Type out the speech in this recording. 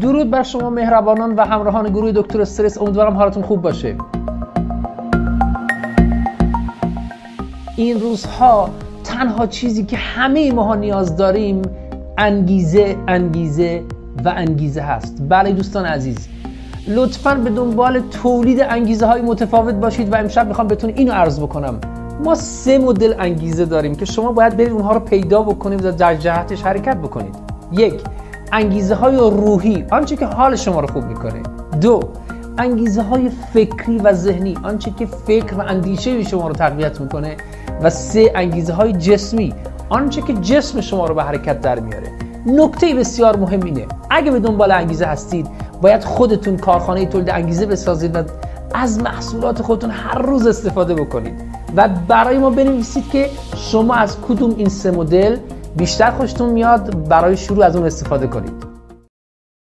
درود بر شما مهربانان و همراهان گروه دکتر استرس. امیدوارم حالتون خوب باشه. این روزها تنها چیزی که همه ماها نیاز داریم انگیزه انگیزه و انگیزه هست. بله دوستان عزیز لطفا به دنبال تولید انگیزه های متفاوت باشید و امشب می‌خوام بهتون اینو عرض بکنم. ما سه مدل انگیزه داریم که شما باید برید اونها رو پیدا بکنید و در جهتش حرکت بکنید. یک انگیزه های روحی آنچه که حال شما رو خوب می‌کنه. دو انگیزه های فکری و ذهنی آنچه که فکر و اندیشه شما رو تقویت می‌کنه. و سه انگیزه های جسمی آنچه که جسم شما رو به حرکت در میاره. نکته بسیار مهم اینه اگه به دنبال انگیزه هستید باید خودتون کارخانه تولید انگیزه بسازید و از محصولات خودتون هر روز استفاده بکنید. و برای ما بنویسید که شما از کدوم این سه مدل بیشتر خوشتون میاد برای شروع از اون استفاده کنید.